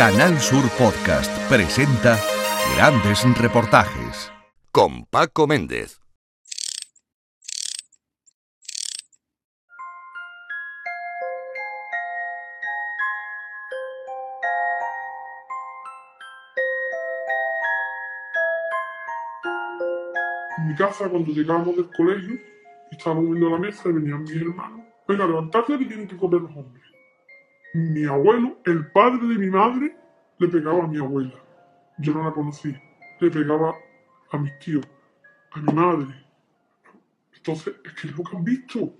Canal Sur Podcast presenta grandes reportajes. Con Paco Méndez. En mi casa, cuando llegábamos del colegio, estábamos viendo la mesa y venían mis hermanos. Venga, levantarse que tienen que comer los hombres. Mi abuelo, el padre de mi madre, le pegaba a mi abuela. Yo no la conocí. Le pegaba a mis tíos, a mi madre. Entonces, es que es lo que han visto.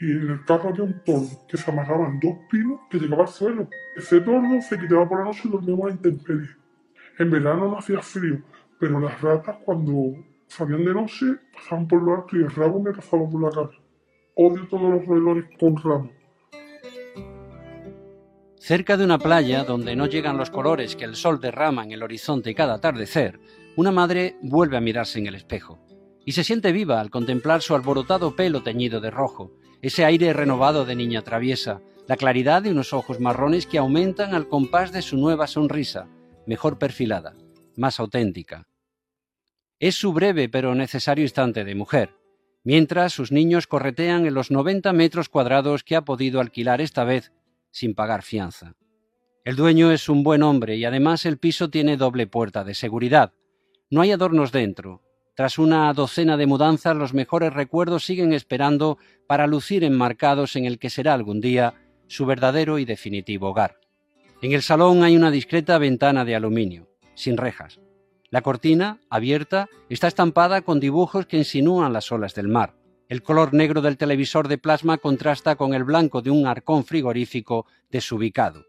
Y en el carro había un tordo que se amarraban dos pinos que llegaba al suelo. Ese tordo se quitaba por la noche y dormíamos a la intemperie. En verano no hacía frío, pero las ratas cuando salían de noche pasaban por lo alto y el rabo me pasaba por la cara. Odio todos los roedores con rabo. Cerca de una playa donde no llegan los colores que el sol derrama en el horizonte cada atardecer, una madre vuelve a mirarse en el espejo y se siente viva al contemplar su alborotado pelo teñido de rojo, ese aire renovado de niña traviesa, la claridad de unos ojos marrones que aumentan al compás de su nueva sonrisa, mejor perfilada, más auténtica. Es su breve pero necesario instante de mujer, mientras sus niños corretean en los 90 metros cuadrados que ha podido alquilar esta vez sin pagar fianza. El dueño es un buen hombre y además el piso tiene doble puerta de seguridad. No hay adornos dentro. Tras una docena de mudanzas, los mejores recuerdos siguen esperando para lucir enmarcados en el que será algún día su verdadero y definitivo hogar. En el salón hay una discreta ventana de aluminio, sin rejas. La cortina, abierta, está estampada con dibujos que insinúan las olas del mar. El color negro del televisor de plasma contrasta con el blanco de un arcón frigorífico desubicado.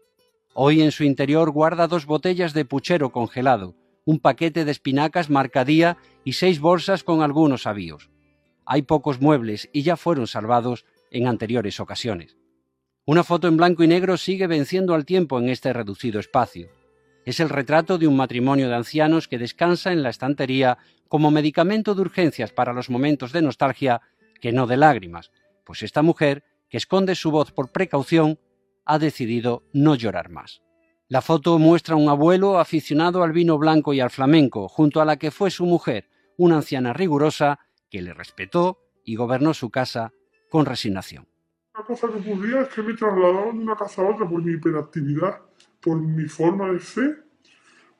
Hoy en su interior guarda dos botellas de puchero congelado, un paquete de espinacas marcadía y seis bolsas con algunos avíos. Hay pocos muebles y ya fueron salvados en anteriores ocasiones. Una foto en blanco y negro sigue venciendo al tiempo en este reducido espacio. Es el retrato de un matrimonio de ancianos que descansa en la estantería como medicamento de urgencias para los momentos de nostalgia que no de lágrimas, pues esta mujer, que esconde su voz por precaución, ha decidido no llorar más. La foto muestra a un abuelo aficionado al vino blanco y al flamenco, junto a la que fue su mujer, una anciana rigurosa que le respetó y gobernó su casa con resignación. Una cosa que ocurría es que me trasladaban de una casa a otra por mi hiperactividad, por mi forma de ser.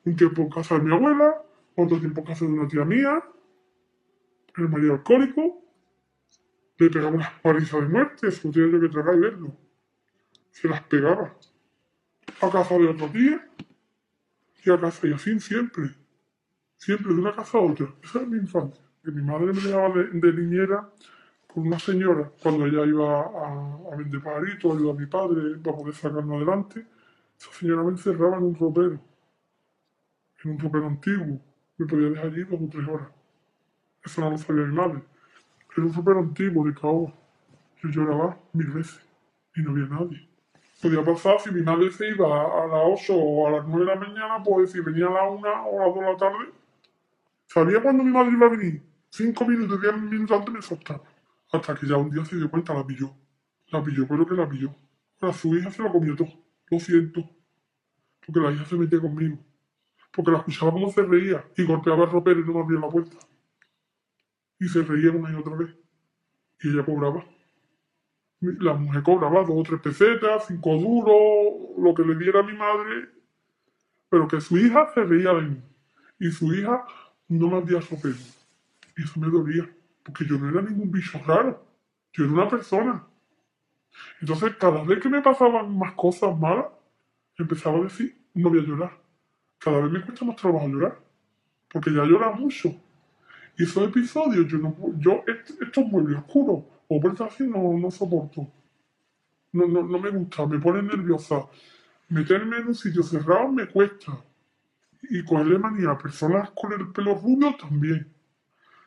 Un tiempo en casa de mi abuela, otro tiempo en casa de una tía mía, el marido alcohólico, le pegaba unas palizas de muerte, eso tenía yo que tragar y verlo. Se las pegaba. A casa de otro tía y a casa y así siempre. Siempre de una casa a otra. Esa es mi infancia. Que mi madre me llevaba de, de niñera con una señora cuando ella iba a, a vender pajaritos, ayudar a mi padre para poder sacarnos adelante. Encerraba en un ropero, en un ropero antiguo. Me podía dejar allí dos o tres horas. Eso no lo sabía mi madre. Era un súper antiguo de caoba. Yo lloraba mil veces y no había nadie. Podía pasar si mi madre se iba a, las 8 o a las 9 de la mañana, pues si venía a las 1 o a las 2 de la tarde, sabía cuándo mi madre iba a venir. Cinco minutos, diez minutos antes me soltaba. Hasta que ya un día se dio cuenta, la pilló. La pilló, pero que la pilló. Ahora su hija se lo comió todo. Lo siento. Porque la hija se metía conmigo. Porque la escuchaba como se reía y golpeaba el ropero y no me abría la puerta y se reía una y otra vez. Y ella cobraba. La mujer cobraba dos o tres pesetas, cinco duros, lo que le diera a mi madre, pero que su hija se reía de mí. Y su hija no me hacía sopero. Y eso me dolía, porque yo no era ningún bicho raro. Yo era una persona. Entonces, cada vez que me pasaban más cosas malas, empezaba a decir, no voy a llorar. Cada vez me cuesta más trabajo llorar, porque ya llora mucho. Y esos episodios, yo, no, yo estos muebles oscuros o puertas así no, no soporto. No, no, no me gusta, me pone nerviosa. Meterme en un sitio cerrado me cuesta. Y cogerle manía a personas con el pelo rubio también.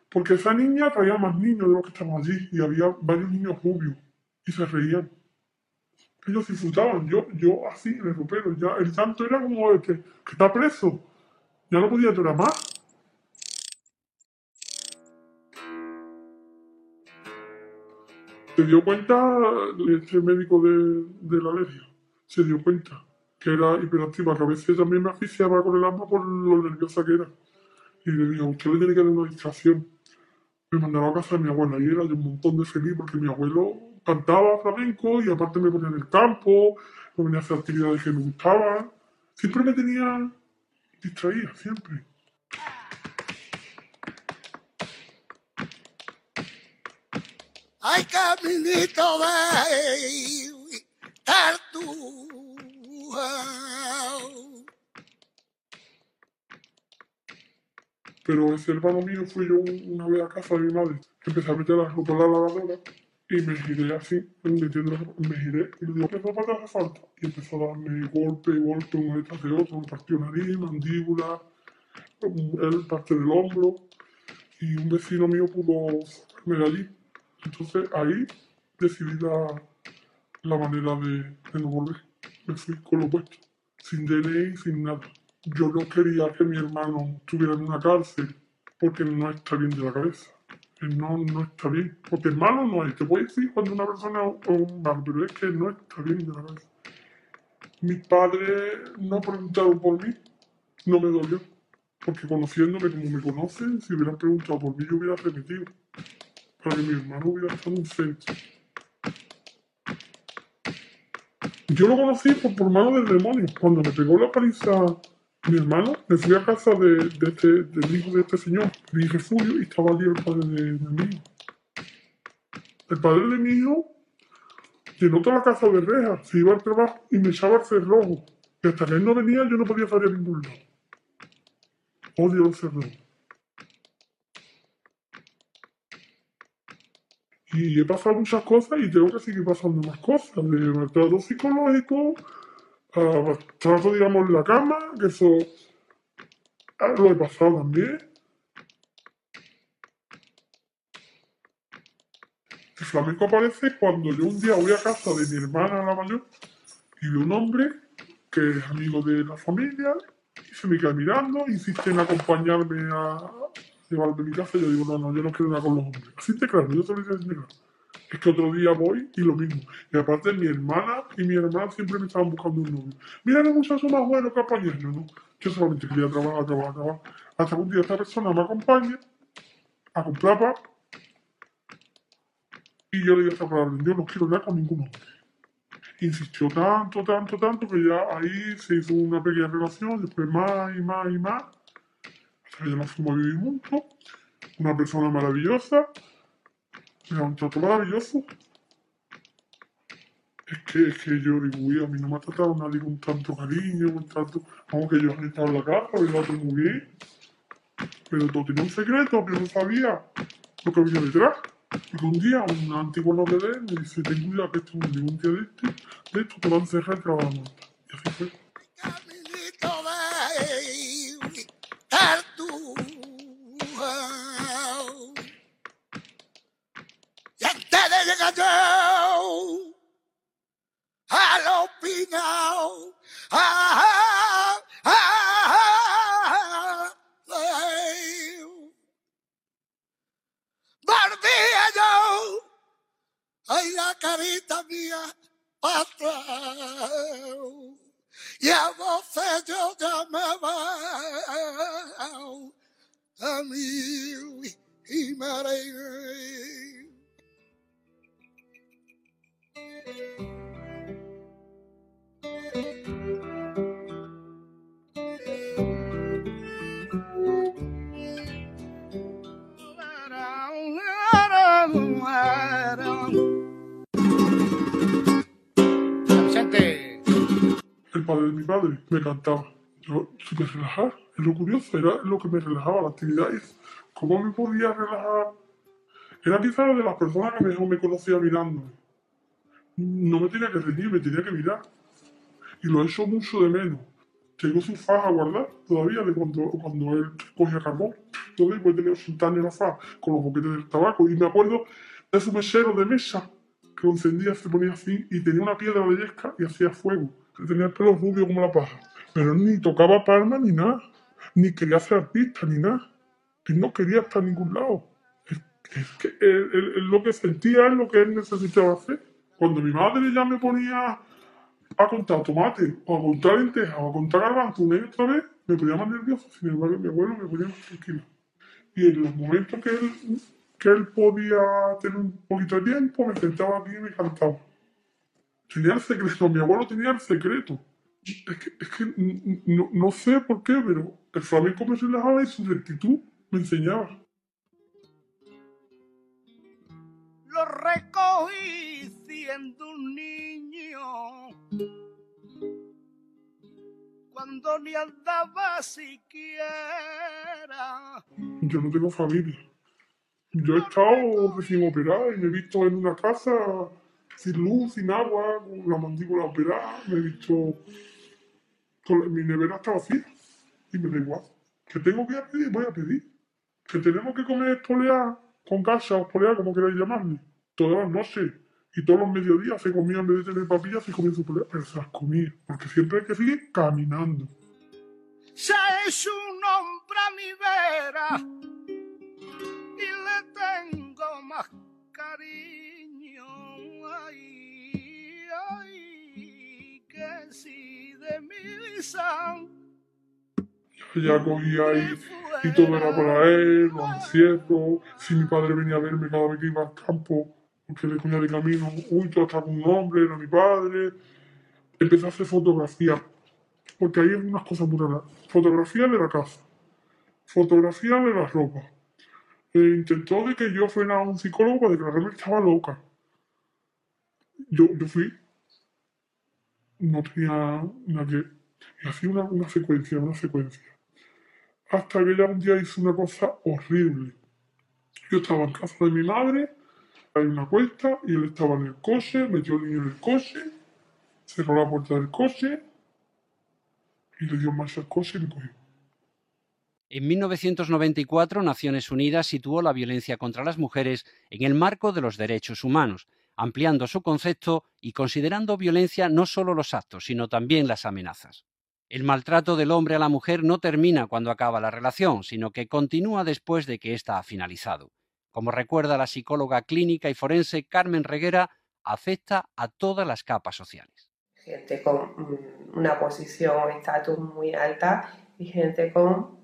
Porque esa niña traía más niños de los que estaban allí. Y había varios niños rubios. Y se reían. Ellos disfrutaban. Yo, yo así, en el ropero. Ya, el llanto era como el que, está preso. Ya no podía llorar más. se dio cuenta este médico de, de la alergia. se dio cuenta que era hiperactiva, que a veces también me asfixiaba con el alma por lo nerviosa que era. Y le digo, usted le tiene que dar una distracción. Me mandaba a casa de mi abuela y era yo un montón de feliz porque mi abuelo cantaba flamenco y aparte me ponía en el campo, me venía a hacer actividades que me gustaban. Siempre me tenía distraída, siempre. Ay, caminito de Tartu. Pero ese hermano mío fui yo una vez a casa de mi madre. Empecé a meter la ropa en la lavadora y me giré así, metiendo la ropa, me giré y le digo, ¿qué ropa te hace falta? Y empezó a darme golpe, golpe, uno detrás de otro, me partió nariz, mandíbula, él parte del hombro y un vecino mío pudo sacarme de allí. Entonces ahí decidí la, la manera de, de no volver. Me fui con lo puesto, sin DNI, sin nada. Yo no quería que mi hermano estuviera en una cárcel porque no está bien de la cabeza. No, no está bien. Porque hermano no es. Te voy a decir cuando una persona es un mal, pero es que no está bien de la cabeza. Mis padres no preguntaron por mí, no me dolió. Porque conociéndome como me conocen, si hubieran preguntado por mí, yo hubiera repetido. Para que mi hermano hubiera estado un centro. Yo lo conocí por, por mano del demonio. Cuando me pegó la paliza mi hermano, me fui a casa de, de este, del hijo de este señor, mi refugio, y estaba allí el padre de, mi hijo. El padre de mi hijo llenó toda la casa de rejas, se iba al trabajo y me echaba el cerrojo. Y hasta que él no venía, yo no podía salir a ningún lado. Odio los cerrojos. Y he pasado muchas cosas y tengo que seguir pasando más cosas, de maltrato psicológico, a maltrato, digamos, la cama, que eso lo he pasado también. El flamenco aparece cuando yo un día voy a casa de mi hermana, la mayor, y veo un hombre que es amigo de la familia, y se me queda mirando, insiste en acompañarme a llevarme a mi casa, y yo digo, no, no, yo no quiero nada con los hombres. Así de claro, yo te lo digo así de. Es que otro día voy y lo mismo. Y aparte mi hermana y mi hermana siempre me estaban buscando un novio. Mira qué muchacho más bueno que apañar. Yo no. Yo solamente quería trabajar, trabajar, trabajar. Hasta que un día esta persona me acompaña a comprar pap. Y yo le dije esta palabra, yo no quiero nada con ningún hombre. Insistió tanto, tanto, tanto, que ya ahí se hizo una pequeña relación, después más y más y más. Hasta que ya nos fuimos a vivir juntos. Una persona maravillosa. Un trato maravilloso. Es que, es que yo digo, a mí no me ha tratado nadie con tanto cariño, con tanto... Como que yo he estado en la casa, el otro muy bien. Pero todo tenía un secreto que no sabía lo que había detrás. Y que un día un antiguo novio de él me dice, ten cuidado que este un un día de este, de esto te va a encerrar y te. Y así fue. Antes de llegar yo al opinao, ah, ah, ah, eh, volvía yo, ay la carita mía para atrás. Y a voces yo llamaba a mí y María. El padre de mi padre me cantaba. Yo se me relajaba. Lo curioso, era lo que me relajaba, la actividad. es ¿Cómo me podía relajar? Era quizás de las personas que mejor me conocía mirándome. No me tenía que reír, me tenía que mirar. Y lo he hecho mucho de menos. Tengo su faja guardada todavía de cuando, cuando él cogía carbón. Yo después tenía sentado en la faja con los boquetes del tabaco. Y me acuerdo de su mesero de mesa que lo encendía, se ponía así y tenía una piedra de yesca y hacía fuego. Tenía el pelo rubio como la paja. Pero ni tocaba palmas ni nada. Ni quería ser artista ni nada. Él no quería estar en ningún lado. Es que él- él- él lo que sentía es lo que él necesitaba hacer. Cuando mi madre ya me ponía a contar tomate, o a contar lentejas, o a contar garbanzo una y otra vez, me ponía más nervioso. Sin embargo, mi abuelo me ponía más tranquilo. Y en los momentos que él, que él podía tener un poquito de tiempo, me sentaba aquí y me cantaba. Tenía el secreto, mi abuelo tenía el secreto. Es que, es que no, no sé por qué, pero el flamenco me relajaba y su rectitud me enseñaba. lo recogí siendo un niño cuando ni andaba siquiera Yo no tengo familia. Yo he estado recién operado y me he visto en una casa sin luz, sin agua, con la mandíbula operada. Me he visto. Con la- mi nevera está vacía y me da igual. Que tengo que pedir, voy a pedir. Que tenemos que comer espolear con casa o espolear, como queráis llamarle, todas las noches. Y todos los mediodías se comía, en vez de tener papillas, se comía su polea, pero se las comía. Porque siempre hay que seguir caminando. se hecho un hombre a mi vera y le tengo más cariño ay, ay, que si de mi sang Ella cogía y, y todo era para él, los encierros. Si mi padre venía a verme cada vez que iba al campo, porque le ponía de camino, uy, tú estás con un hombre, era mi padre. Empecé a hacer fotografía, porque hay algunas cosas muy raras. Fotografía de la casa, fotografía de la ropa. E intentó de que yo fuera un psicólogo para declararme que estaba loca. Yo, yo fui, no tenía nada que... Y hacía una, una secuencia, una secuencia hasta que ella un día hizo una cosa horrible. Yo estaba en casa de mi madre, hay una cuesta, y él estaba en el coche, metió el niño en el coche, cerró la puerta del coche, y le dio marcha al coche y me cogió. En 1994, Naciones Unidas situó la violencia contra las mujeres en el marco de los derechos humanos, ampliando su concepto y considerando violencia no solo los actos, sino también las amenazas. El maltrato del hombre a la mujer no termina cuando acaba la relación, sino que continúa después de que ésta ha finalizado. Como recuerda la psicóloga clínica y forense Carmen Reguera, afecta a todas las capas sociales. gente con mm, una posición o estatus muy alta y gente con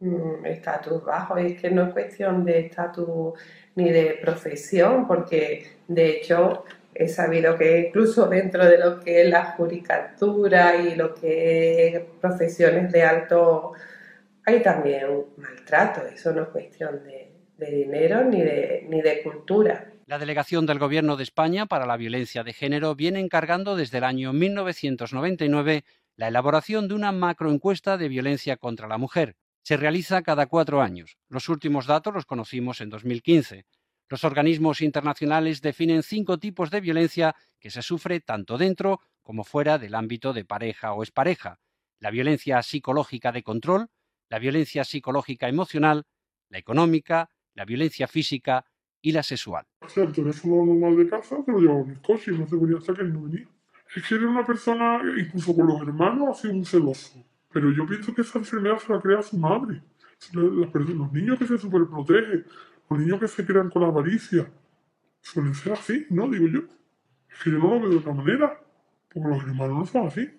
mm, estatus bajo. Es que no es cuestión de estatus ni de profesión, porque de hecho he sabido que incluso dentro de lo que es la judicatura y lo que es profesiones de alto, hay también maltrato. Eso no es cuestión de, de dinero ni de, cultura. La delegación del Gobierno de España para la violencia de género viene encargando desde el año 1999 la elaboración de una macroencuesta de violencia contra la mujer. Se realiza cada cuatro años. Los últimos datos los conocimos en 2015. Los organismos internacionales definen cinco tipos de violencia que se sufre tanto dentro como fuera del ámbito de pareja o expareja. La violencia psicológica de control, la violencia psicológica emocional, la económica, la violencia física y la sexual. O sea, el teléfono normal de casa se lo llevaba en el coche y no se venía hasta que él no venía. Es que era una persona, incluso con los hermanos, ha sido un celoso. Pero yo pienso que esa enfermedad se la crea su madre. Los niños que se superprotegen, los niños que se crean con la avaricia, suelen ser así, ¿no? Digo yo. Es que yo no lo veo de otra manera. Porque los hermanos no son así.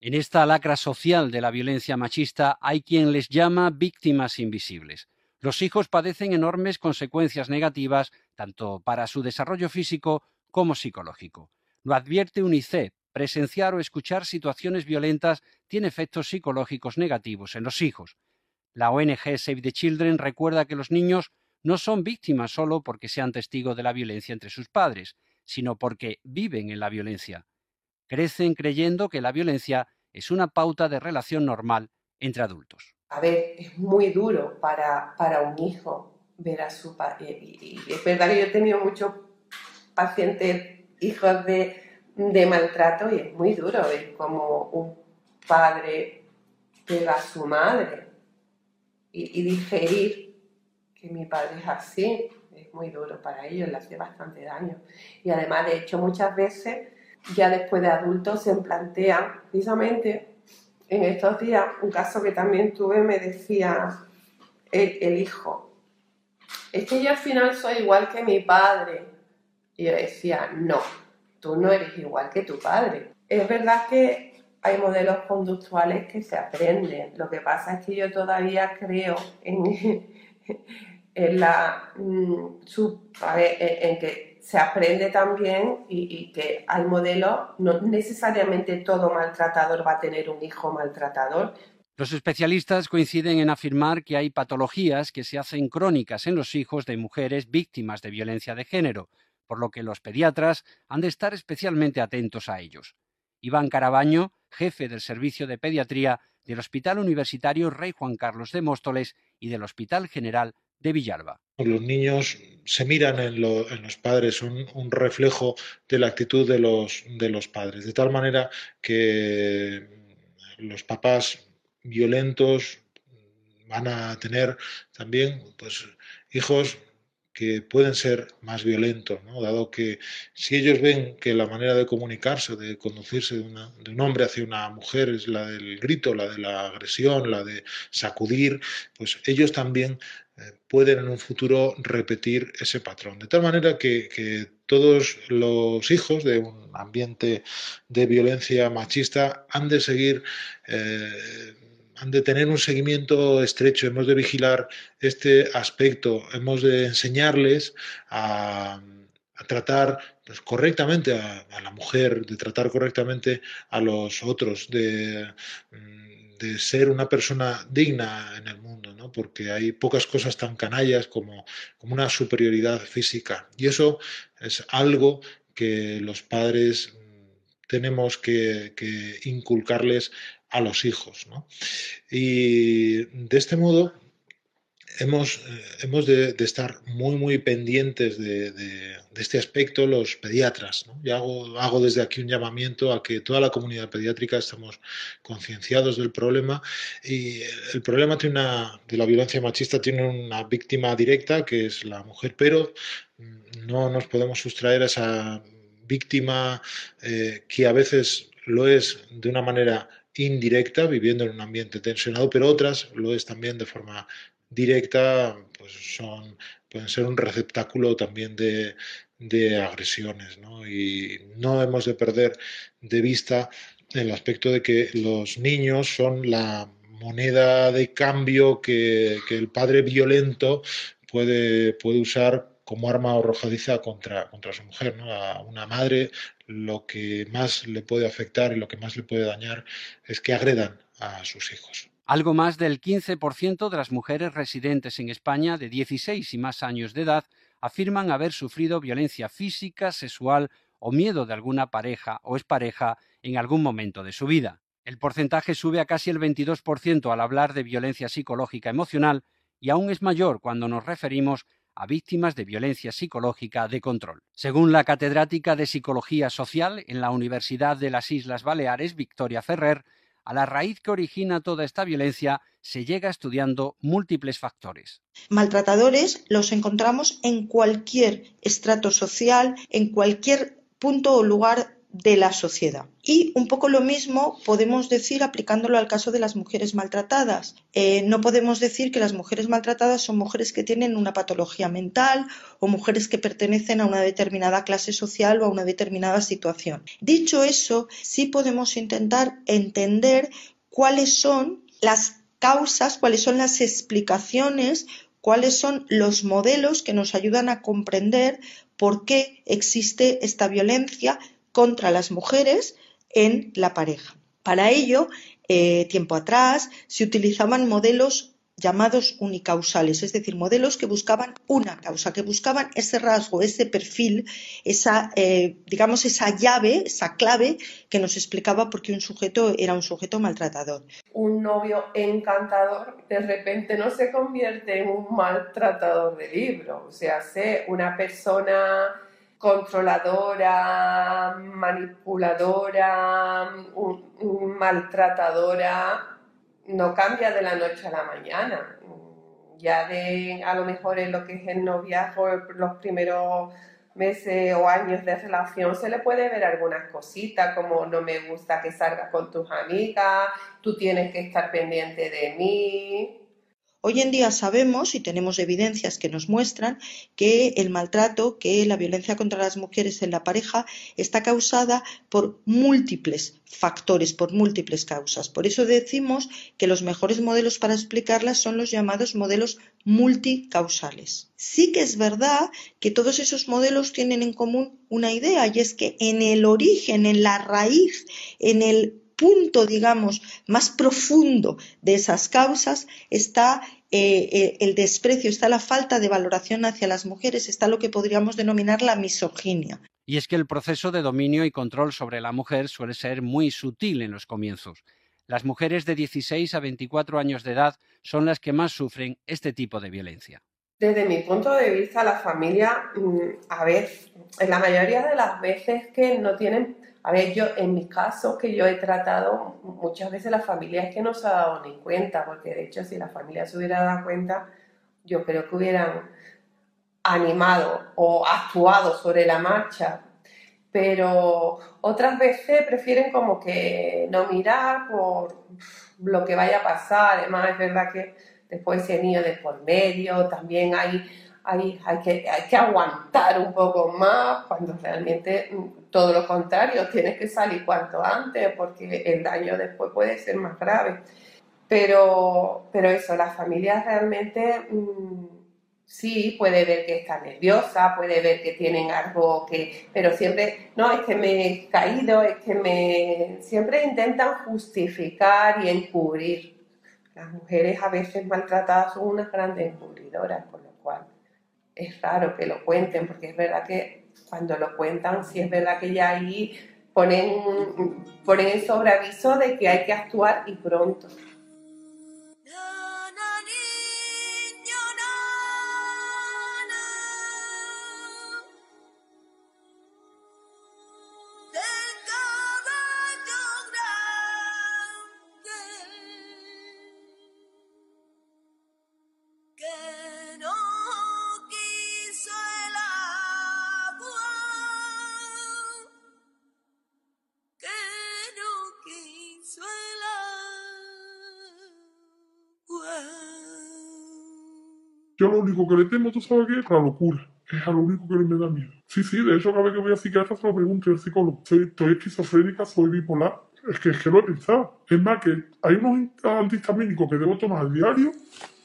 En esta lacra social de la violencia machista hay quien les llama víctimas invisibles. Los hijos padecen enormes consecuencias negativas tanto para su desarrollo físico como psicológico. Lo advierte UNICEF. Presenciar o escuchar situaciones violentas tiene efectos psicológicos negativos en los hijos. La ONG Save the Children recuerda que los niños no son víctimas solo porque sean testigos de la violencia entre sus padres, sino porque viven en la violencia. Crecen creyendo que la violencia es una pauta de relación normal entre adultos. A ver, es muy duro para, para un hijo ver a su padre. Y, es verdad que yo he tenido muchos pacientes, hijos de, de maltrato, y es muy duro ver cómo un padre pega a su madre y, y digerir que mi padre es así. Es muy duro para ellos, le hace bastante daño. Y además, de hecho, muchas veces, ya después de adultos, se plantean precisamente en estos días, un caso que también tuve, me decía el, hijo, es que yo al final soy igual que mi padre. Y yo decía, no, tú no eres igual que tu padre. Es verdad que hay modelos conductuales que se aprenden. Lo que pasa es que yo todavía creo en, la mm, en que se aprende también y, que hay modelos, no necesariamente todo maltratador va a tener un hijo maltratador. Los especialistas coinciden en afirmar que hay patologías que se hacen crónicas en los hijos de mujeres víctimas de violencia de género, por lo que los pediatras han de estar especialmente atentos a ellos. Iván Carabaño, jefe del Servicio de Pediatría del Hospital Universitario Rey Juan Carlos de Móstoles y del Hospital General de Villalba. Los niños se miran en, lo- en los padres, son un reflejo de la actitud de los, padres, de tal manera que los papás violentos van a tener también pues, hijos que pueden ser más violentos, ¿no? dado que si ellos ven que la manera de comunicarse, de conducirse de, una- de un hombre hacia una mujer es la del grito, la de la agresión, la de sacudir, pues ellos también pueden en un futuro repetir ese patrón. De tal manera que, todos los hijos de un ambiente de violencia machista han de seguir, eh, han de tener un seguimiento estrecho, hemos de vigilar este aspecto, hemos de enseñarles a, tratar pues, correctamente a, la mujer, de tratar correctamente a los otros, mm, de ser una persona digna en el mundo, ¿no? porque hay pocas cosas tan canallas como, como una superioridad física. Y eso es algo que los padres mm, tenemos que, que inculcarles a los hijos. ¿no? Y de este modo hemos, eh, hemos de, estar muy, muy pendientes de, este aspecto los pediatras. ¿no? Y hago, hago desde aquí un llamamiento a que toda la comunidad pediátrica estamos concienciados del problema y el problema tiene una, de la violencia machista tiene una víctima directa que es la mujer, pero mm, no nos podemos sustraer a esa víctima eh, que a veces lo es de una manera indirecta, viviendo en un ambiente tensionado, pero otras lo es también de forma directa, pues son, pueden ser un receptáculo también de, de agresiones, ¿no? Y no hemos de perder de vista el aspecto de que los niños son la moneda de cambio que, que el padre violento puede, puede usar como arma arrojadiza contra, contra su mujer, ¿no? A una madre lo que más le puede afectar y lo que más le puede dañar es que agredan a sus hijos. Algo más del 15% de las mujeres residentes en España de 16 y más años de edad afirman haber sufrido violencia física, sexual o miedo de alguna pareja o expareja en algún momento de su vida. El porcentaje sube a casi el 22% al hablar de violencia psicológica emocional y aún es mayor cuando nos referimos a víctimas de violencia psicológica de control. Según la catedrática de Psicología Social en la Universidad de las Islas Baleares, Victoria Ferrer, a la raíz que origina toda esta violencia se llega estudiando múltiples factores. Maltratadores los encontramos en cualquier estrato social, en cualquier punto o lugar de la sociedad. Y un poco lo mismo podemos decir aplicándolo al caso de las mujeres maltratadas. Eh, no podemos decir que las mujeres maltratadas son mujeres que tienen una patología mental o mujeres que pertenecen a una determinada clase social o a una determinada situación. Dicho eso, sí podemos intentar entender cuáles son las causas, cuáles son las explicaciones, cuáles son los modelos que nos ayudan a comprender por qué existe esta violencia contra las mujeres en la pareja. Para ello, eh, tiempo atrás, se utilizaban modelos llamados unicausales, es decir, modelos que buscaban una causa, que buscaban ese rasgo, ese perfil, esa, eh, digamos, esa llave, esa clave que nos explicaba por qué un sujeto era un sujeto maltratador. Un novio encantador de repente no se convierte en un maltratador de libro, o sea, una persona controladora, manipuladora, maltratadora, no cambia de la noche a la mañana. Ya de, a lo mejor en lo que es el noviazgo, los primeros meses o años de relación, se le puede ver algunas cositas, como no me gusta que salgas con tus amigas, tú tienes que estar pendiente de mí. Hoy en día sabemos y tenemos evidencias que nos muestran que el maltrato, que la violencia contra las mujeres en la pareja está causada por múltiples factores, por múltiples causas. Por eso decimos que los mejores modelos para explicarlas son los llamados modelos multicausales. Sí que es verdad que todos esos modelos tienen en común una idea y es que en el origen, en la raíz, en el punto, digamos, más profundo de esas causas está eh, eh, el desprecio, está la falta de valoración hacia las mujeres, está lo que podríamos denominar la misoginia. Y es que el proceso de dominio y control sobre la mujer suele ser muy sutil en los comienzos. Las mujeres de 16 a 24 años de edad son las que más sufren este tipo de violencia. Desde mi punto de vista, la familia, mm, a ver, en la mayoría de las veces que no tienen a ver, yo en mis casos que yo he tratado, muchas veces la familia es que no se ha dado ni cuenta, porque de hecho si la familia se hubiera dado cuenta, yo creo que hubieran animado o actuado sobre la marcha. Pero otras veces prefieren como que no mirar por lo que vaya a pasar. Además, es verdad que después ese niño de por medio, también hay hay, que, hay que aguantar un poco más cuando realmente mm, todo lo contrario, tienes que salir cuanto antes porque el daño después puede ser más grave. Pero, pero eso, la familia realmente mm, sí puede ver que está nerviosa, puede ver que tienen algo que, pero siempre, no, es que me he caído, es que me, siempre intentan justificar y encubrir. Las mujeres a veces maltratadas son unas grandes encubridoras, cual es raro que lo cuenten, porque es verdad que cuando lo cuentan, sí es verdad que ya ahí ponen, ponen sobre aviso de que hay que actuar y pronto. Yo lo único que le temo, ¿tú sabes qué? La locura. Es a lo único que me da miedo. Sí, sí, de hecho cada vez que voy a psiquiatra se lo pregunto al psicólogo. Soy, esquizofrénica, soy bipolar. Es que, es que lo he pensado. Es más que hay unos antihistamínicos que debo tomar a diario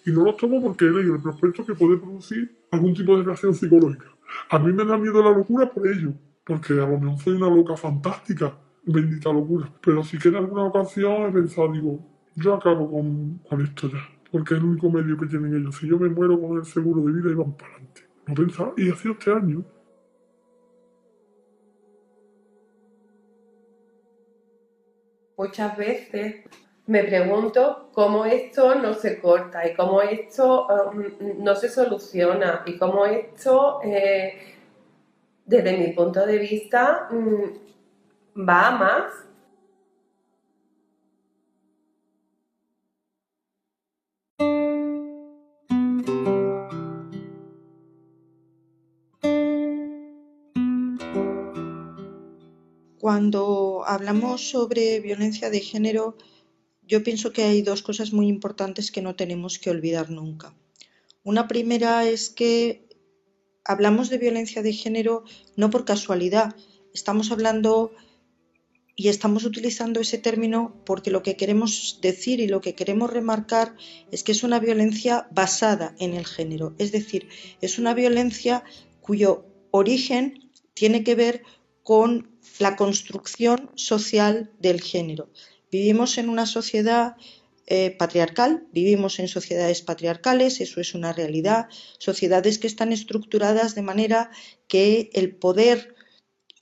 y no los tomo porque he leído el prospecto que puede producir algún tipo de reacción psicológica. A mí me da miedo la locura por ello, porque a lo mejor soy una loca fantástica, bendita locura. Pero sí que en alguna ocasión he pensado, digo, yo acabo con, con esto ya porque es el único medio que tienen ellos. Si yo me muero con el seguro de vida, y van para adelante. No pensaba, y hacía este año. Muchas veces me pregunto cómo esto no se corta y cómo esto um, no se soluciona y cómo esto, eh, desde mi punto de vista, mm, va a más Cuando hablamos sobre violencia de género, yo pienso que hay dos cosas muy importantes que no tenemos que olvidar nunca. Una primera es que hablamos de violencia de género no por casualidad, estamos hablando y estamos utilizando ese término porque lo que queremos decir y lo que queremos remarcar es que es una violencia basada en el género, es decir, es una violencia cuyo origen tiene que ver con la construcción social del género. Vivimos en una sociedad eh, patriarcal, vivimos en sociedades patriarcales, eso es una realidad, sociedades que están estructuradas de manera que el poder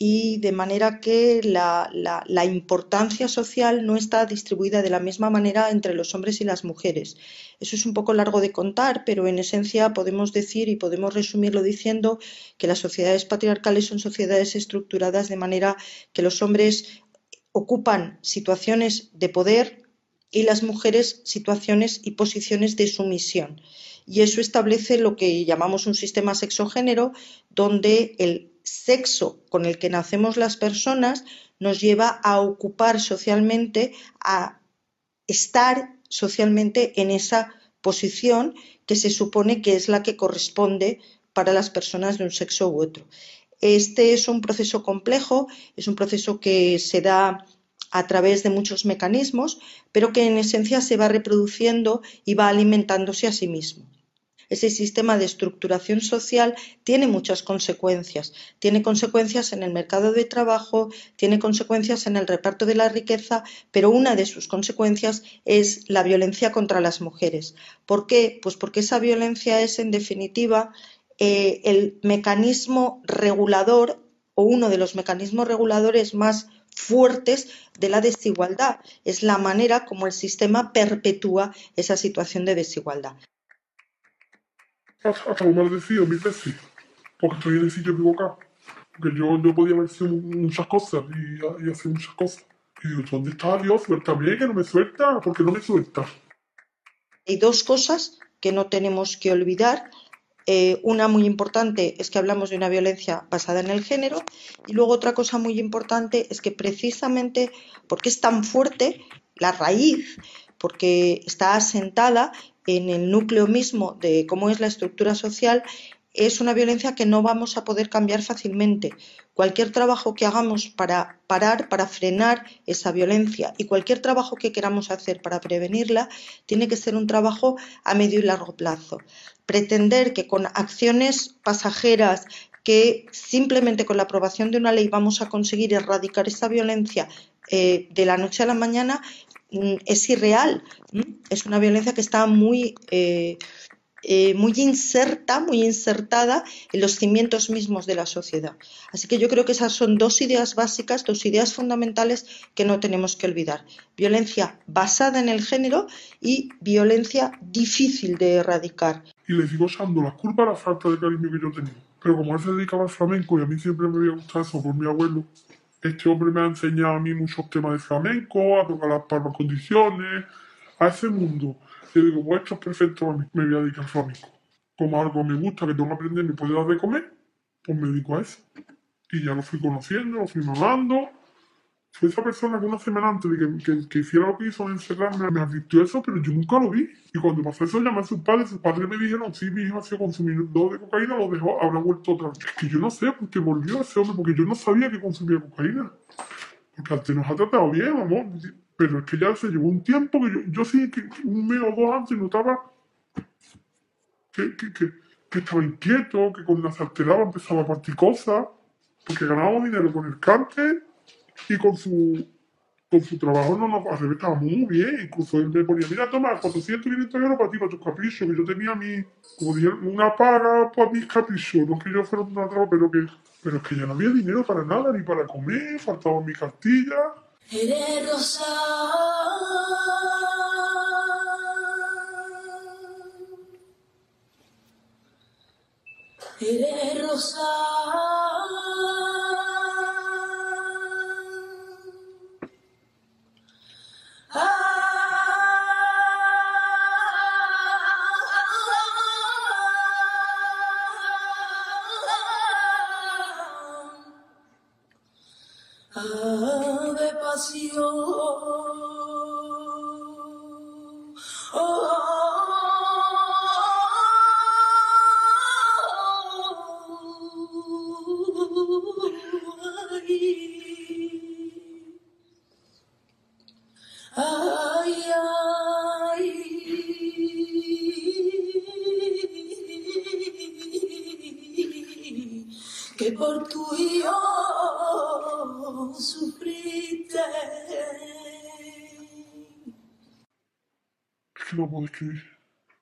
y de manera que la, importancia social no está distribuida de la misma manera entre los hombres y las mujeres. Eso es un poco largo de contar, pero en esencia podemos decir y podemos resumirlo diciendo que las sociedades patriarcales son sociedades estructuradas de manera que los hombres ocupan situaciones de poder y las mujeres situaciones y posiciones de sumisión. Y eso establece lo que llamamos un sistema sexogénero, donde el sexo con el que nacemos las personas nos lleva a ocupar socialmente, a estar socialmente en esa posición que se supone que es la que corresponde para las personas de un sexo u otro. Este es un proceso complejo, es un proceso que se da a través de muchos mecanismos, pero que en esencia se va reproduciendo y va alimentándose a sí mismo. Ese sistema de estructuración social tiene muchas consecuencias. Tiene consecuencias en el mercado de trabajo, tiene consecuencias en el reparto de la riqueza, pero una de sus consecuencias es la violencia contra las mujeres. ¿Por qué? Pues porque esa violencia es, en definitiva, eh, el mecanismo regulador o uno de los mecanismos reguladores más fuertes de la desigualdad. Es la manera como el sistema perpetúa esa situación de desigualdad. Hasta lo maldecido mil veces, porque estoy en el sitio equivocado. Porque yo, yo podía haber sido muchas cosas y, y hacer muchas cosas. Y digo, ¿dónde está Dios? Suéltame, que no me suelta, porque no me suelta. Hay dos cosas que no tenemos que olvidar. Eh, una muy importante es que hablamos de una violencia basada en el género y luego otra cosa muy importante es que precisamente porque es tan fuerte la raíz, porque está asentada en el núcleo mismo de cómo es la estructura social, es una violencia que no vamos a poder cambiar fácilmente. Cualquier trabajo que hagamos para parar, para frenar esa violencia y cualquier trabajo que queramos hacer para prevenirla, tiene que ser un trabajo a medio y largo plazo. Pretender que con acciones pasajeras, que simplemente con la aprobación de una ley vamos a conseguir erradicar esa violencia eh, de la noche a la mañana es irreal. Es una violencia que está muy, eh, eh, muy inserta, muy insertada en los cimientos mismos de la sociedad. Así que yo creo que esas son dos ideas básicas, dos ideas fundamentales que no tenemos que olvidar. Violencia basada en el género y violencia difícil de erradicar. Y le sigo echando la culpa a la falta de cariño que yo tenía. Pero como él se dedicaba al flamenco y a mí siempre me había gustado eso por mi abuelo, este hombre me ha enseñado a mí muchos temas de flamenco, a tocar las palmas condiciones, a ese mundo. Yo digo, pues esto es perfecto me voy a dedicar al flamenco. Como algo me gusta, que tengo que aprender, me puede dar de comer, pues me dedico a eso. Y ya lo fui conociendo, lo fui mamando, esa persona que una semana antes de que, que, hiciera lo que hizo en encerrarme, me advirtió eso, pero yo nunca lo vi. Y cuando pasó eso, llamé a sus padres, sus padres me dijeron, sí, mi hijo ha sido consumidor de cocaína, lo dejó, habrá vuelto otra vez. Que yo no sé por qué volvió ese hombre, porque yo no sabía que consumía cocaína. Porque antes nos ha tratado bien, amor. Pero es que ya se llevó un tiempo que yo, yo sí, que un mes o dos antes notaba que, que, que, que estaba inquieto, que cuando se alteraba empezaba a partir cosas, porque ganábamos dinero con el cáncer y con su, con su trabajo no nos estaba muy bien. Incluso él me ponía, mira, toma, 400, 500 euros para ti, para tus caprichos, que yo tenía mi, como dijeron, una paga para mis caprichos, no que yo fuera un trabajo, pero que, pero es que ya no había dinero para nada, ni para comer, faltaba mi cartilla. Eres rosa. Eres rosa. vacío. No puedo escribir,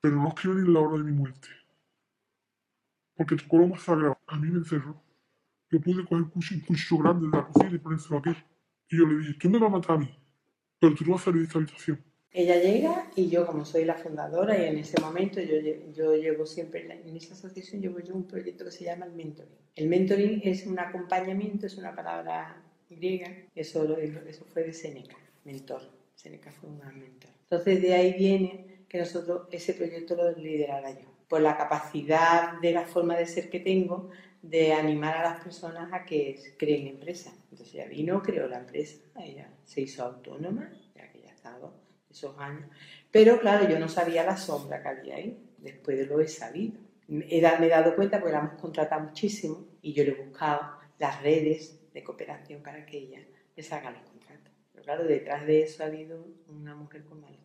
pero no escribo ni la hora de mi muerte. Porque tocó lo más sagrado. A mí me encerró. Yo pude coger un cuchillo, grande de la cocina y ponérselo aquí. Y yo le dije, tú me vas a matar a mí, pero tú no vas a salir de esta habitación. Ella llega y yo, como soy la fundadora, y en ese momento yo, yo llevo siempre, en esta asociación llevo yo un proyecto que se llama el mentoring. El mentoring es un acompañamiento, es una palabra griega, eso, eso fue de Seneca, mentor. Seneca fue un gran mentor. Entonces de ahí viene que nosotros ese proyecto lo liderara yo, por la capacidad de la forma de ser que tengo de animar a las personas a que creen empresas. Entonces ella vino, creó la empresa, ella se hizo autónoma, ya que ya estaba esos años. Pero claro, yo no sabía la sombra que había ahí, después lo he sabido. Me he dado cuenta porque la hemos contratado muchísimo y yo le he buscado las redes de cooperación para que ella les haga los contratos. Pero claro, detrás de eso ha habido una mujer con malos.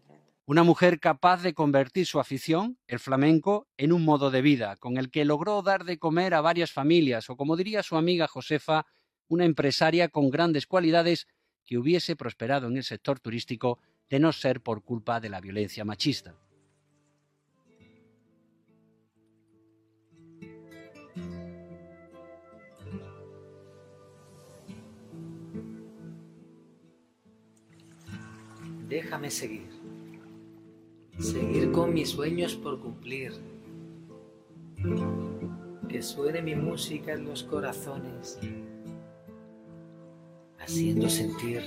Una mujer capaz de convertir su afición, el flamenco, en un modo de vida, con el que logró dar de comer a varias familias, o como diría su amiga Josefa, una empresaria con grandes cualidades que hubiese prosperado en el sector turístico de no ser por culpa de la violencia machista. Déjame seguir. Seguir con mis sueños por cumplir. Que suene mi música en los corazones, haciendo sentir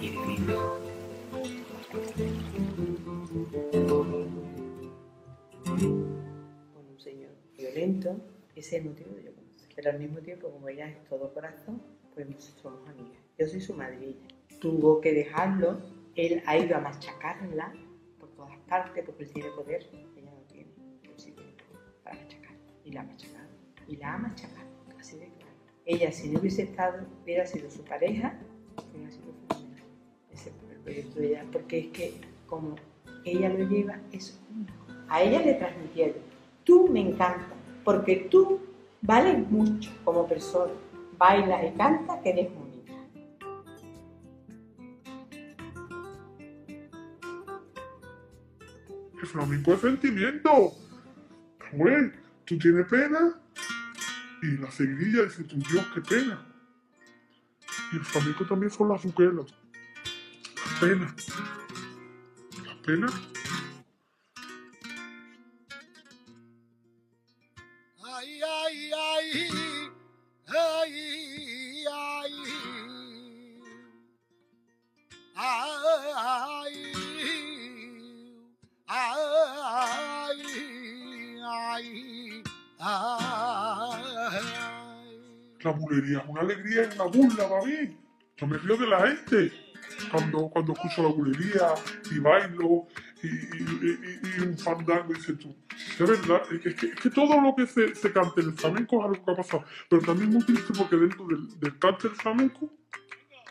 y vivir. Con un señor violento, ese es el motivo de yo conocer. Pero al mismo tiempo, como ella es todo corazón, pues somos amigas. Yo soy su madrina. Tuvo que dejarlo, él ha ido a machacarla por todas partes porque él tiene poder, ella no tiene, para machacar. Y la ha machacado. Y la ha machacado, así de claro. Ella, si no hubiese estado, hubiera sido su pareja, hubiera sido fenomenal. Ese fue el proyecto de ella, porque es que como ella lo lleva, es una. A ella le transmitieron, tú me encantas, porque tú vales mucho como persona, bailas y cantas, que eres única. El flamenco es sentimiento. Tú tienes pena y la seguidilla dice, tu Dios, qué pena. Y el flamenco también son las azuquelas. Las penas. Las penas. Ay, ay, ay, Es una alegría y una burla para mí. Yo me río de la gente cuando, cuando escucho la bulería y bailo y, y, y- y un fandango y dices tú. De verdad, es que, es que- es todo lo que se, se cante en el flamenco es algo que ha pasado. Pero también muy triste porque dentro del, del cante del flamenco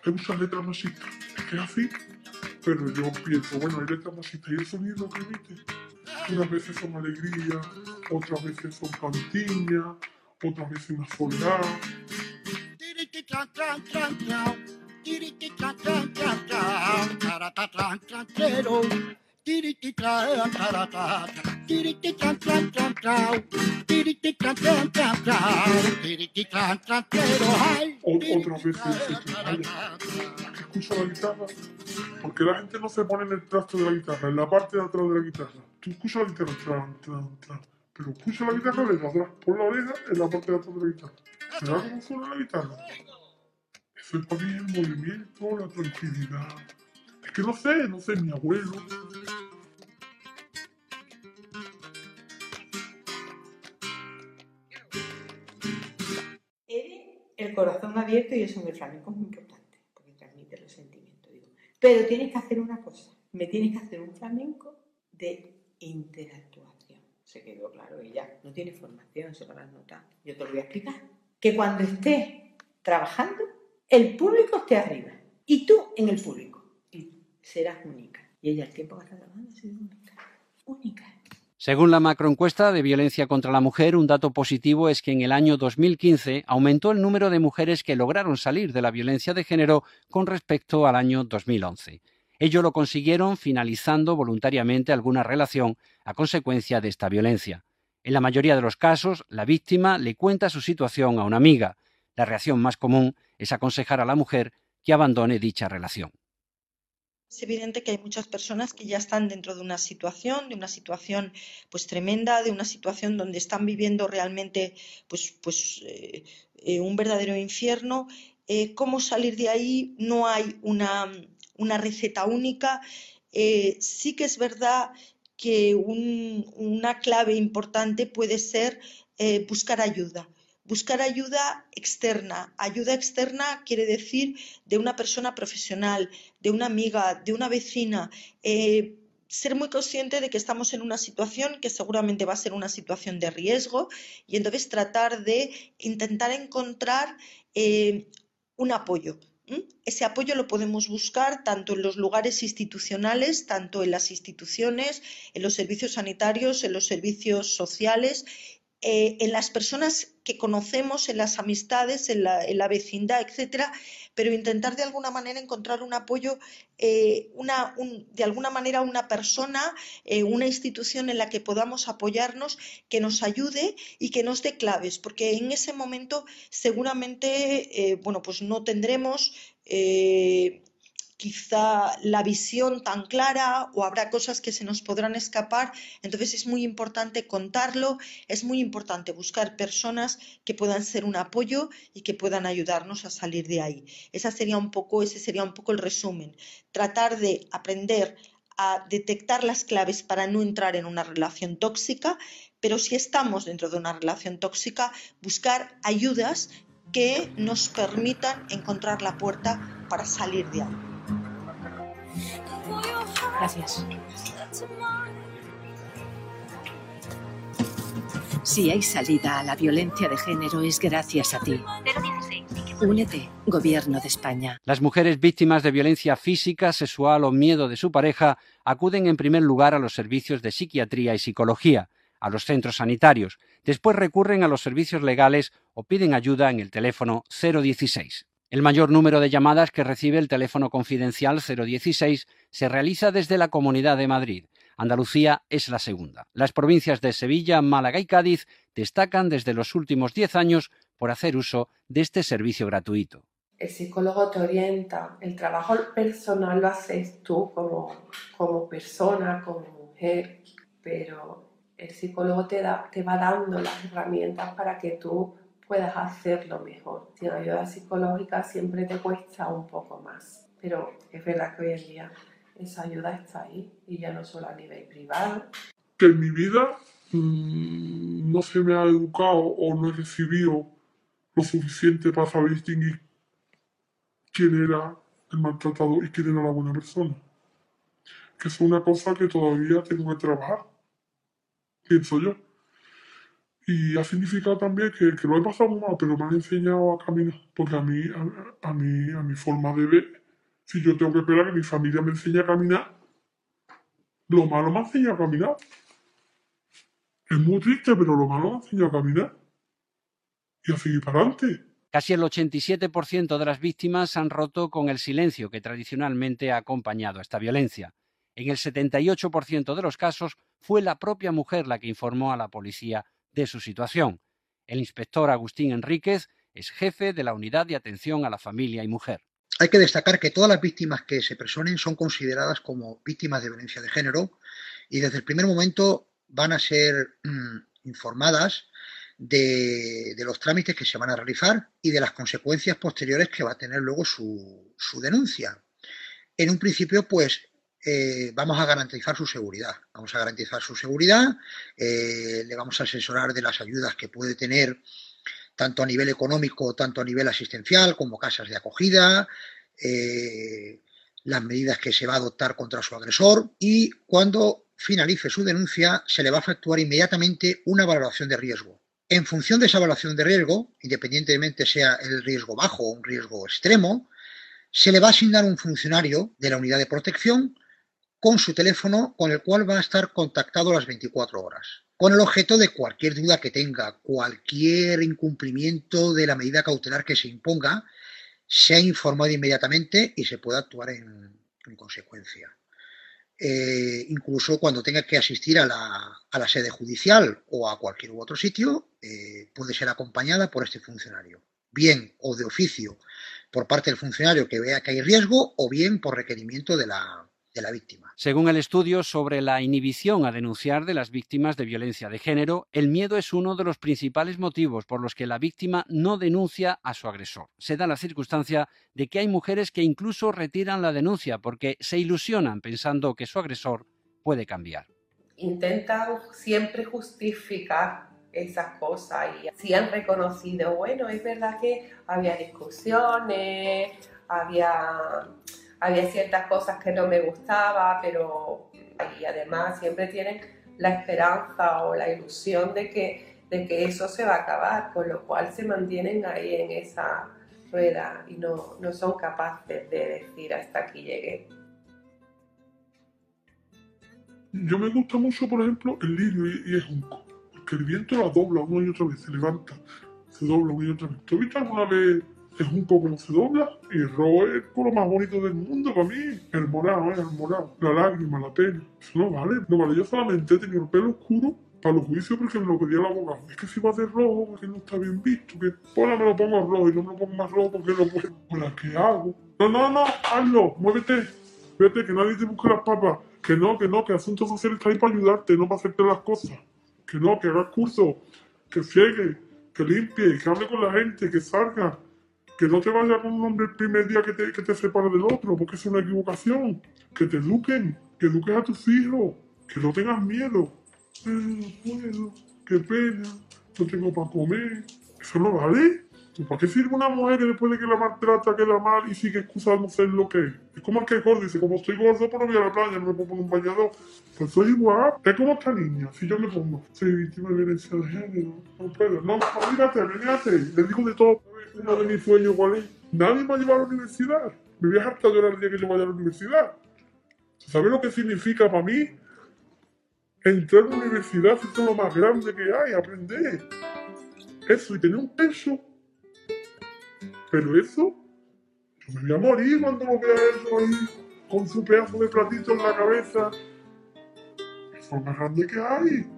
hay muchas letras machistas. Es que es así. Pero yo pienso, bueno, hay letras machistas y el sonido que emite. Unas veces son alegría, otras veces son cantiña, otras veces una soledad. Otra vez escucha la guitarra, porque la gente no se pone en el trasto de la guitarra, en la parte de atrás de la guitarra. Tú escuchas la guitarra, tran, tran, tran. pero escucha la guitarra desde atrás, por la oreja, en la parte de atrás de la guitarra. ¿Será como suena la guitarra? Para mí el movimiento, la tranquilidad. Es que no sé, no sé, mi abuelo. Eres el corazón abierto y eso en el flamenco es muy importante, porque transmite los sentimientos. Pero tienes que hacer una cosa, me tienes que hacer un flamenco de interactuación. Se quedó claro, ella no tiene formación, se lo habrán notado. Yo te lo voy a explicar. Que cuando estés trabajando, el público esté arriba y tú en el público. Serás única. Y ella el tiempo que está trabajando ha sido única. Única. Según la macroencuesta de violencia contra la mujer, un dato positivo es que en el año 2015 aumentó el número de mujeres que lograron salir de la violencia de género con respecto al año 2011. Ello lo consiguieron finalizando voluntariamente alguna relación a consecuencia de esta violencia. En la mayoría de los casos, la víctima le cuenta su situación a una amiga. La reacción más común es aconsejar a la mujer que abandone dicha relación. Es evidente que hay muchas personas que ya están dentro de una situación, de una situación pues tremenda, de una situación donde están viviendo realmente pues, pues eh, eh, un verdadero infierno. Eh, ¿Cómo salir de ahí? No hay una, una receta única. Sí que es verdad que un- una clave importante puede ser buscar ayuda. Buscar ayuda externa. Ayuda externa quiere decir de una persona profesional, de una amiga, de una vecina. Eh, ser muy consciente de que estamos en una situación que seguramente va a ser una situación de riesgo y entonces tratar de intentar encontrar eh, un apoyo. Ese apoyo lo podemos buscar tanto en los lugares institucionales, tanto en las instituciones, en los servicios sanitarios, en los servicios sociales eh, en las personas que conocemos, en las amistades, en la, vecindad, etcétera, pero intentar de alguna manera encontrar un apoyo, eh, de alguna manera una persona, eh, una institución en la que podamos apoyarnos, que nos ayude y que nos dé claves, porque en ese momento seguramente, bueno, pues no tendremos quizá la visión tan clara o habrá cosas que se nos podrán escapar. Entonces es muy importante contarlo, es muy importante buscar personas que puedan ser un apoyo y que puedan ayudarnos a salir de ahí. Esa sería un poco, ese sería un poco el resumen. Tratar de aprender a detectar las claves para no entrar en una relación tóxica, pero si estamos dentro de una relación tóxica, buscar ayudas que nos permitan encontrar la puerta para salir de ahí. Gracias. Si hay salida a la violencia de género es gracias a ti. Únete, Gobierno de España. Las mujeres víctimas de violencia física, sexual o miedo de su pareja acuden en primer lugar a los servicios de psiquiatría y psicología, a los centros sanitarios. Después recurren a los servicios legales o piden ayuda en el teléfono 016. El mayor número de llamadas que recibe el teléfono confidencial 016 se realiza desde la Comunidad de Madrid. Andalucía es la segunda. Las provincias de Sevilla, Málaga y Cádiz destacan desde los últimos 10 años por hacer uso de este servicio gratuito. El psicólogo te orienta, el trabajo personal lo haces tú como, como persona, como mujer, pero el psicólogo te, da, te va dando las herramientas para que tú puedas hacerlo mejor. Sin ayuda psicológica siempre te cuesta un poco más, pero es verdad que hoy en día esa ayuda está ahí y ya no solo a nivel privado. Que en mi vida mm, no se me ha educado o no he recibido lo suficiente para saber distinguir quién era el maltratado y quién era la buena persona. Que es una cosa que todavía tengo que trabajar, pienso yo. Y ha significado también que, que lo he pasado mal, pero me han enseñado a caminar. Porque a mí, a, mí, a mi forma de ver, si yo tengo que esperar que mi familia me enseñe a caminar, lo malo me ha enseñado a caminar. Es muy triste, pero lo malo me ha enseñado a caminar. Y a seguir para adelante. Casi el 87% de las víctimas han roto con el silencio que tradicionalmente ha acompañado esta violencia. En el 78% de los casos fue la propia mujer la que informó a la policía de su situación. El inspector Agustín Enríquez es jefe de la Unidad de Atención a la Familia y Mujer. Hay que destacar que todas las víctimas que se personen son consideradas como víctimas de violencia de género y desde el primer momento van a ser mm, informadas de, los trámites que se van a realizar y de las consecuencias posteriores que va a tener luego su denuncia. En un principio, pues eh, vamos a garantizar su seguridad. Vamos a garantizar su seguridad, eh, le vamos a asesorar de las ayudas que puede tener tanto a nivel económico, tanto a nivel asistencial, como casas de acogida, eh, las medidas que se va a adoptar contra su agresor y cuando finalice su denuncia se le va a efectuar inmediatamente una valoración de riesgo. En función de esa evaluación de riesgo, independientemente sea el riesgo bajo o un riesgo extremo, se le va a asignar un funcionario de la unidad de protección con su teléfono con el cual va a estar contactado las 24 horas, con el objeto de cualquier duda que tenga, cualquier incumplimiento de la medida cautelar que se imponga, sea informado inmediatamente y se pueda actuar en, consecuencia. Eh, incluso cuando tenga que asistir a la, sede judicial o a cualquier otro sitio, eh, puede ser acompañada por este funcionario, bien o de oficio por parte del funcionario que vea que hay riesgo o bien por requerimiento de la, de la víctima. Según el estudio sobre la inhibición a denunciar de las víctimas de violencia de género, el miedo es uno de los principales motivos por los que la víctima no denuncia a su agresor. Se da la circunstancia de que hay mujeres que incluso retiran la denuncia porque se ilusionan pensando que su agresor puede cambiar. Intentan siempre justificar esas cosas y sí han reconocido, bueno, es verdad que había discusiones, había, había ciertas cosas que no me gustaba, pero y además siempre tienen la esperanza o la ilusión de que, de que eso se va a acabar, con lo cual se mantienen ahí en esa rueda y no, no son capaces de decir hasta aquí llegué. Yo me gusta mucho, por ejemplo, el lirio y, y el junco, porque el viento la dobla una y otra vez, se levanta, se dobla una y otra vez. ¿Tú has visto alguna vez el junco como se dobla? Y es el color más bonito del mundo para mí. El morado, ¿eh? el morado. La lágrima, la pena. Eso no vale, no vale. Yo solamente he tenido el pelo oscuro para los juicios porque me lo pedía el abogado. Es que si va de rojo, porque no está bien visto. Que ahora me lo pongo rojo y no me lo pongo más rojo porque no puedo. Hola, ¿qué hago? No, no, no, hazlo, muévete. Vete, que nadie te busque las papas. Que no, que no, que Asuntos Sociales está ahí para ayudarte, no para hacerte las cosas. Que no, que hagas curso, que ciegue, que limpie, que hable con la gente, que salga. Que no te vayas con un hombre el primer día que te, que te separe del otro, porque es una equivocación. Que te eduquen, que eduques a tus hijos, que no tengas miedo. Ay, no puedo, qué pena, no tengo para comer. Eso no vale. ¿Y ¿Para qué sirve una mujer que después de que la maltrata queda mal y sigue excusando ser lo que es? Es como el que es gordo, dice, como estoy gordo, pero voy a la playa, no me puedo poner un bañador. Pues soy igual. Es como esta niña, si yo me pongo, soy víctima de violencia de género, no puedo. No, olvídate, olvídate. Le digo de todo. Uno de mis sueños, ¿cuál es? Nadie me va a llevar a la universidad. Me voy a hartar llorar el día que yo vaya a la universidad. ¿Sabes lo que significa para mí? Entrar a la universidad es lo más grande que hay, aprender. Eso, y tener un peso pero eso, yo me voy a morir cuando lo vea eso ahí, con su pedazo de platito en la cabeza. Es lo más grande que hay.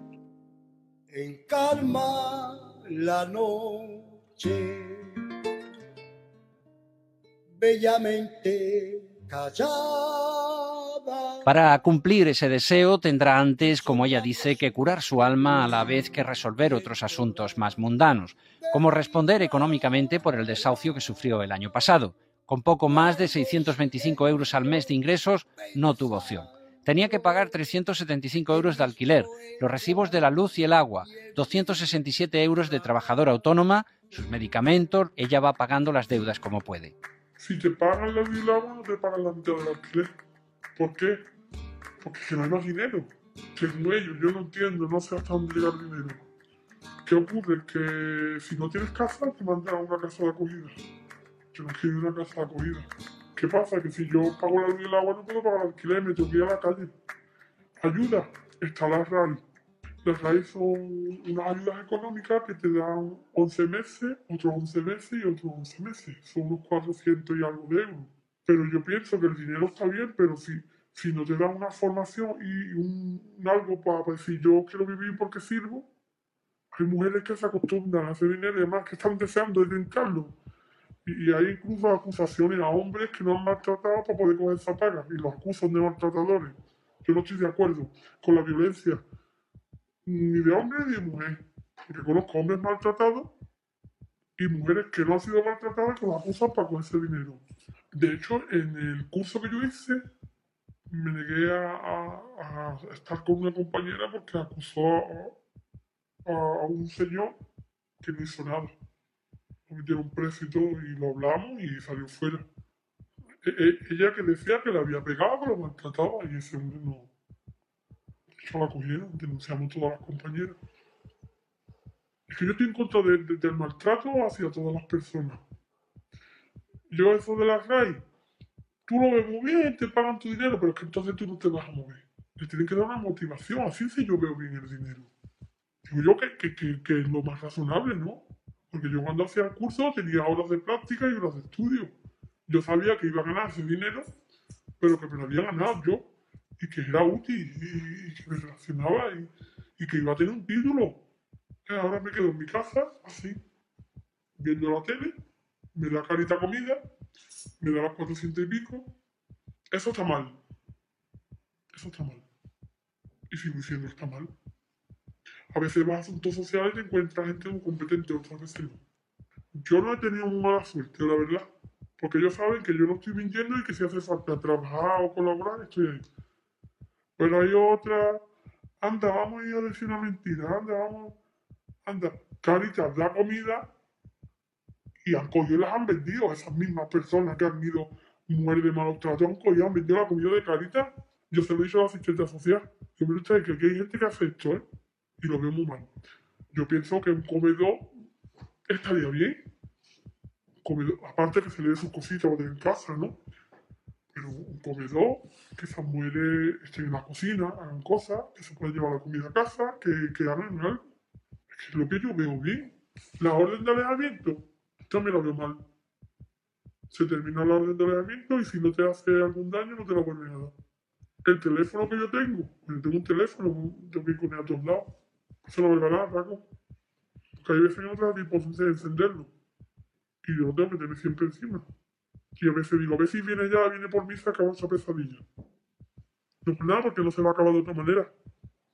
En calma la noche, bellamente. Para cumplir ese deseo tendrá antes, como ella dice, que curar su alma a la vez que resolver otros asuntos más mundanos, como responder económicamente por el desahucio que sufrió el año pasado. Con poco más de 625 euros al mes de ingresos, no tuvo opción. Tenía que pagar 375 euros de alquiler, los recibos de la luz y el agua, 267 euros de trabajadora autónoma, sus medicamentos, ella va pagando las deudas como puede. Si te pagan la luz y el agua, no te pagan la mitad del alquiler. ¿Por qué? Porque que no hay más dinero. Según ellos, yo no entiendo, no sé hasta dónde llega el dinero. ¿Qué ocurre? Que si no tienes casa, te mandan a una casa de acogida. Yo no quiero una casa de acogida. ¿Qué pasa? Que si yo pago la luz y el agua, no puedo pagar el alquiler, me tengo que ir a la calle. Ayuda, está la RAI. Las RAI son unas ayudas económicas que te dan 11 meses, otros 11 meses y otros 11 meses. Son unos 400 y algo de euros. Pero yo pienso que el dinero está bien, pero si, si no te dan una formación y un algo para decir yo quiero vivir porque sirvo, hay mujeres que se acostumbran a hacer dinero y además que están deseando intentarlo. Y, y hay incluso acusaciones a hombres que no han maltratado para poder coger esa paga y los acusan de maltratadores. Yo no estoy de acuerdo con la violencia, ni de hombre ni de mujer. Porque conozco hombres maltratados y mujeres que no han sido maltratadas que los acusan para coger ese dinero. De hecho, en el curso que yo hice, me negué a, a- a estar con una compañera porque acusó a, a un señor que no hizo nada. Lo metieron preso y todo, y lo hablamos y salió fuera. E- e- ella que decía que le había pegado, que lo maltrataba, y ese hombre no. La cogieron, denunciamos todas las compañeras. Es que yo estoy en contra de- de- del maltrato hacia todas las personas. Yo eso de las RAI, tú lo ves muy bien, te pagan tu dinero, pero es que entonces tú no te vas a mover. Le tienen que dar una motivación, así sí yo veo bien el dinero. Digo yo que, que, que, que es lo más razonable, ¿no? Porque yo cuando hacía el curso tenía horas de práctica y horas de estudio. Yo sabía que iba a ganar ese dinero, pero que me lo había ganado yo, y que era útil, y, que me relacionaba, y, que iba a tener un título. Ahora me quedo en mi casa, así, viendo la tele, me da carita comida, me da las 400 y pico. Eso está mal. Eso está mal. Y sigo diciendo está mal. A veces vas a asuntos sociales y te encuentras gente muy competente, otras veces no. Yo no he tenido muy mala suerte, la verdad. Porque ellos saben que yo no estoy mintiendo y que si hace falta trabajar o colaborar, estoy ahí. Pero hay otra, anda, vamos a ir a decir una mentira, anda, vamos anda, Caritas da comida y y las han vendido. Esas mismas personas que han ido mujeres de malos tratos y han vendido la comida de Caritas. Yo se lo he dicho a la asistente social. Yo me gusta que aquí hay gente que hace esto, ¿eh? Y lo veo muy mal. Yo pienso que un comedor estaría bien. Comedor, aparte que se le dé sus cositas en casa, ¿no? Pero un comedor, que esas mujeres estén en la cocina, hagan cosas, que se pueda llevar la comida a casa, que, que hagan algo. Es que es lo que yo veo bien. La orden de alejamiento, también la veo mal. Se termina la orden de alejamiento y si no te hace algún daño no te la vuelven a dar. El teléfono que yo tengo, yo tengo un teléfono, tengo que ir con él a todos lados. Se lo dar, Paco. Porque hay veces que no te da tiempo de encenderlo. Y yo lo tengo que tener siempre encima. Y a veces digo, a si viene ya, viene por mí se acaba esa pesadilla. No nada, porque no se va a acabar de otra manera.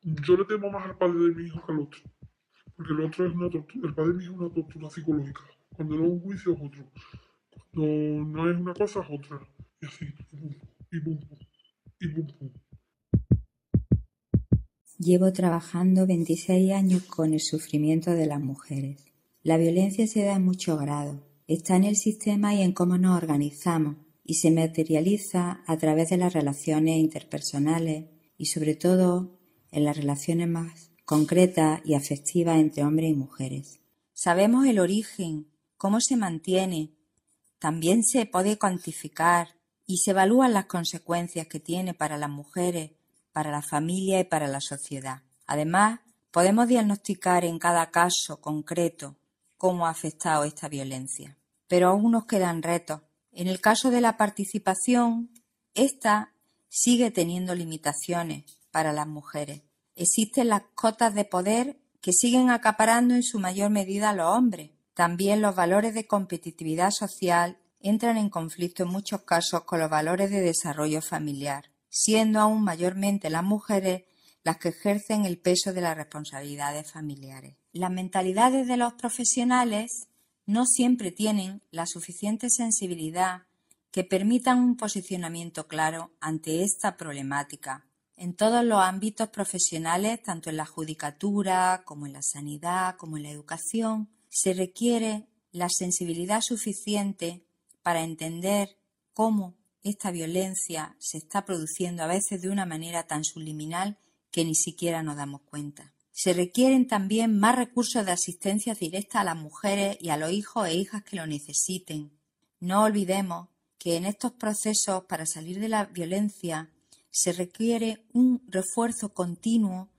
Yo le temo más al padre de mi hijo que al otro. Porque el otro es una tortura, el padre de mi hijo es una tortura psicológica. Cuando no es un juicio es otro. Cuando no es una cosa es otra. Y así, y bum, y bum, bum. Llevo trabajando 26 años con el sufrimiento de las mujeres. La violencia se da en muchos grados. Está en el sistema y en cómo nos organizamos y se materializa a través de las relaciones interpersonales y sobre todo en las relaciones más concretas y afectivas entre hombres y mujeres. Sabemos el origen, cómo se mantiene, también se puede cuantificar y se evalúan las consecuencias que tiene para las mujeres, para la familia y para la sociedad. Además, podemos diagnosticar en cada caso concreto cómo ha afectado esta violencia. Pero aún nos quedan retos. En el caso de la participación, esta sigue teniendo limitaciones para las mujeres. Existen las cotas de poder que siguen acaparando en su mayor medida a los hombres. También los valores de competitividad social entran en conflicto en muchos casos con los valores de desarrollo familiar, siendo aún mayormente las mujeres las que ejercen el peso de las responsabilidades familiares. Las mentalidades de los profesionales no siempre tienen la suficiente sensibilidad que permitan un posicionamiento claro ante esta problemática en todos los ámbitos profesionales, tanto en la judicatura como en la sanidad, como en la educación, se requiere la sensibilidad suficiente para entender cómo esta violencia se está produciendo a veces de una manera tan subliminal que ni siquiera nos damos cuenta. Se requieren también más recursos de asistencia directa a las mujeres y a los hijos e hijas que lo necesiten. No olvidemos que en estos procesos para salir de la violencia se requiere un refuerzo continuo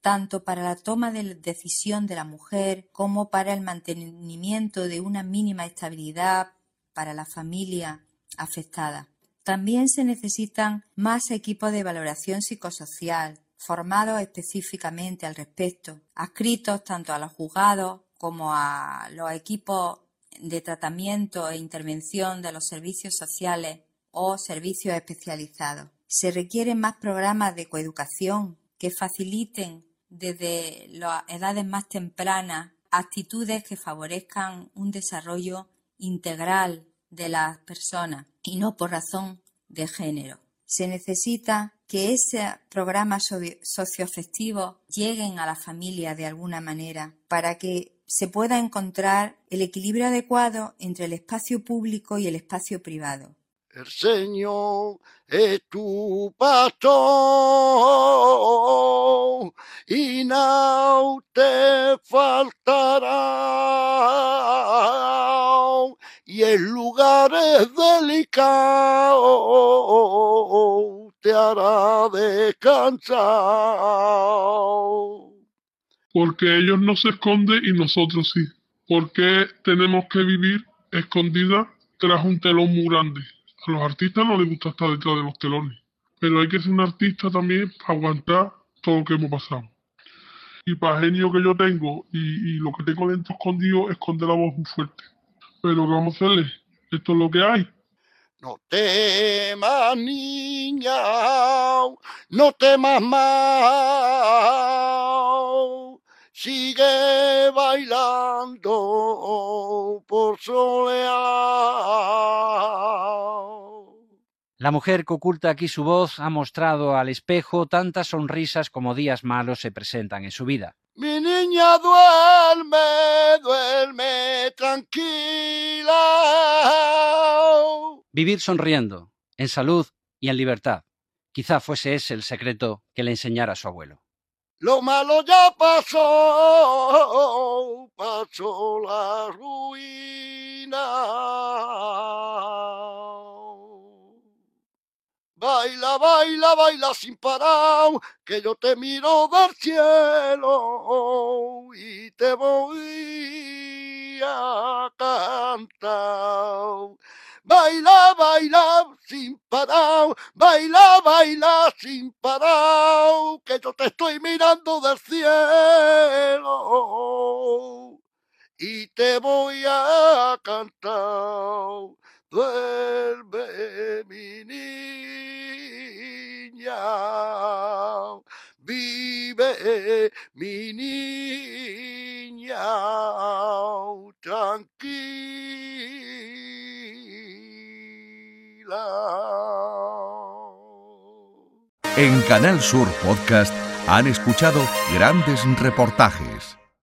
tanto para la toma de decisión de la mujer como para el mantenimiento de una mínima estabilidad para la familia afectada. También se necesitan más equipos de valoración psicosocial, formados específicamente al respecto, adscritos tanto a los juzgados como a los equipos de tratamiento e intervención de los servicios sociales o servicios especializados. Se requieren más programas de coeducación que faciliten desde las edades más tempranas actitudes que favorezcan un desarrollo integral de las personas y no por razón de género. Se necesita que ese programa socioafectivo lleguen a la familia de alguna manera para que se pueda encontrar el equilibrio adecuado entre el espacio público y el espacio privado. El Señor es tu faltará. Y en lugares delicados te hará descansar. Porque ellos no se esconden y nosotros sí. Porque tenemos que vivir escondida tras un telón muy grande. A los artistas no les gusta estar detrás de los telones, pero hay que ser un artista también para aguantar todo lo que hemos pasado. Y para el genio que yo tengo y, lo que tengo dentro escondido, esconde la voz muy fuerte. Pero vamos a hacerle, esto es lo que hay. No temas, niña, no temas más. Sigue bailando por solear. La mujer que oculta aquí su voz ha mostrado al espejo tantas sonrisas como días malos se presentan en su vida. Mi niña duerme, duerme tranquila. Vivir sonriendo, en salud y en libertad. Quizá fuese ese el secreto que le enseñara su abuelo. Lo malo ya pasó, pasó la ruina. Baila, baila, baila sin parar, que yo te miro del cielo y te voy a cantar. Baila, baila sin parar, baila, baila sin parar, que yo te estoy mirando del cielo y te voy a cantar. Mi niña, vive mi niña, tranquila. En Canal Sur Podcast han escuchado grandes reportajes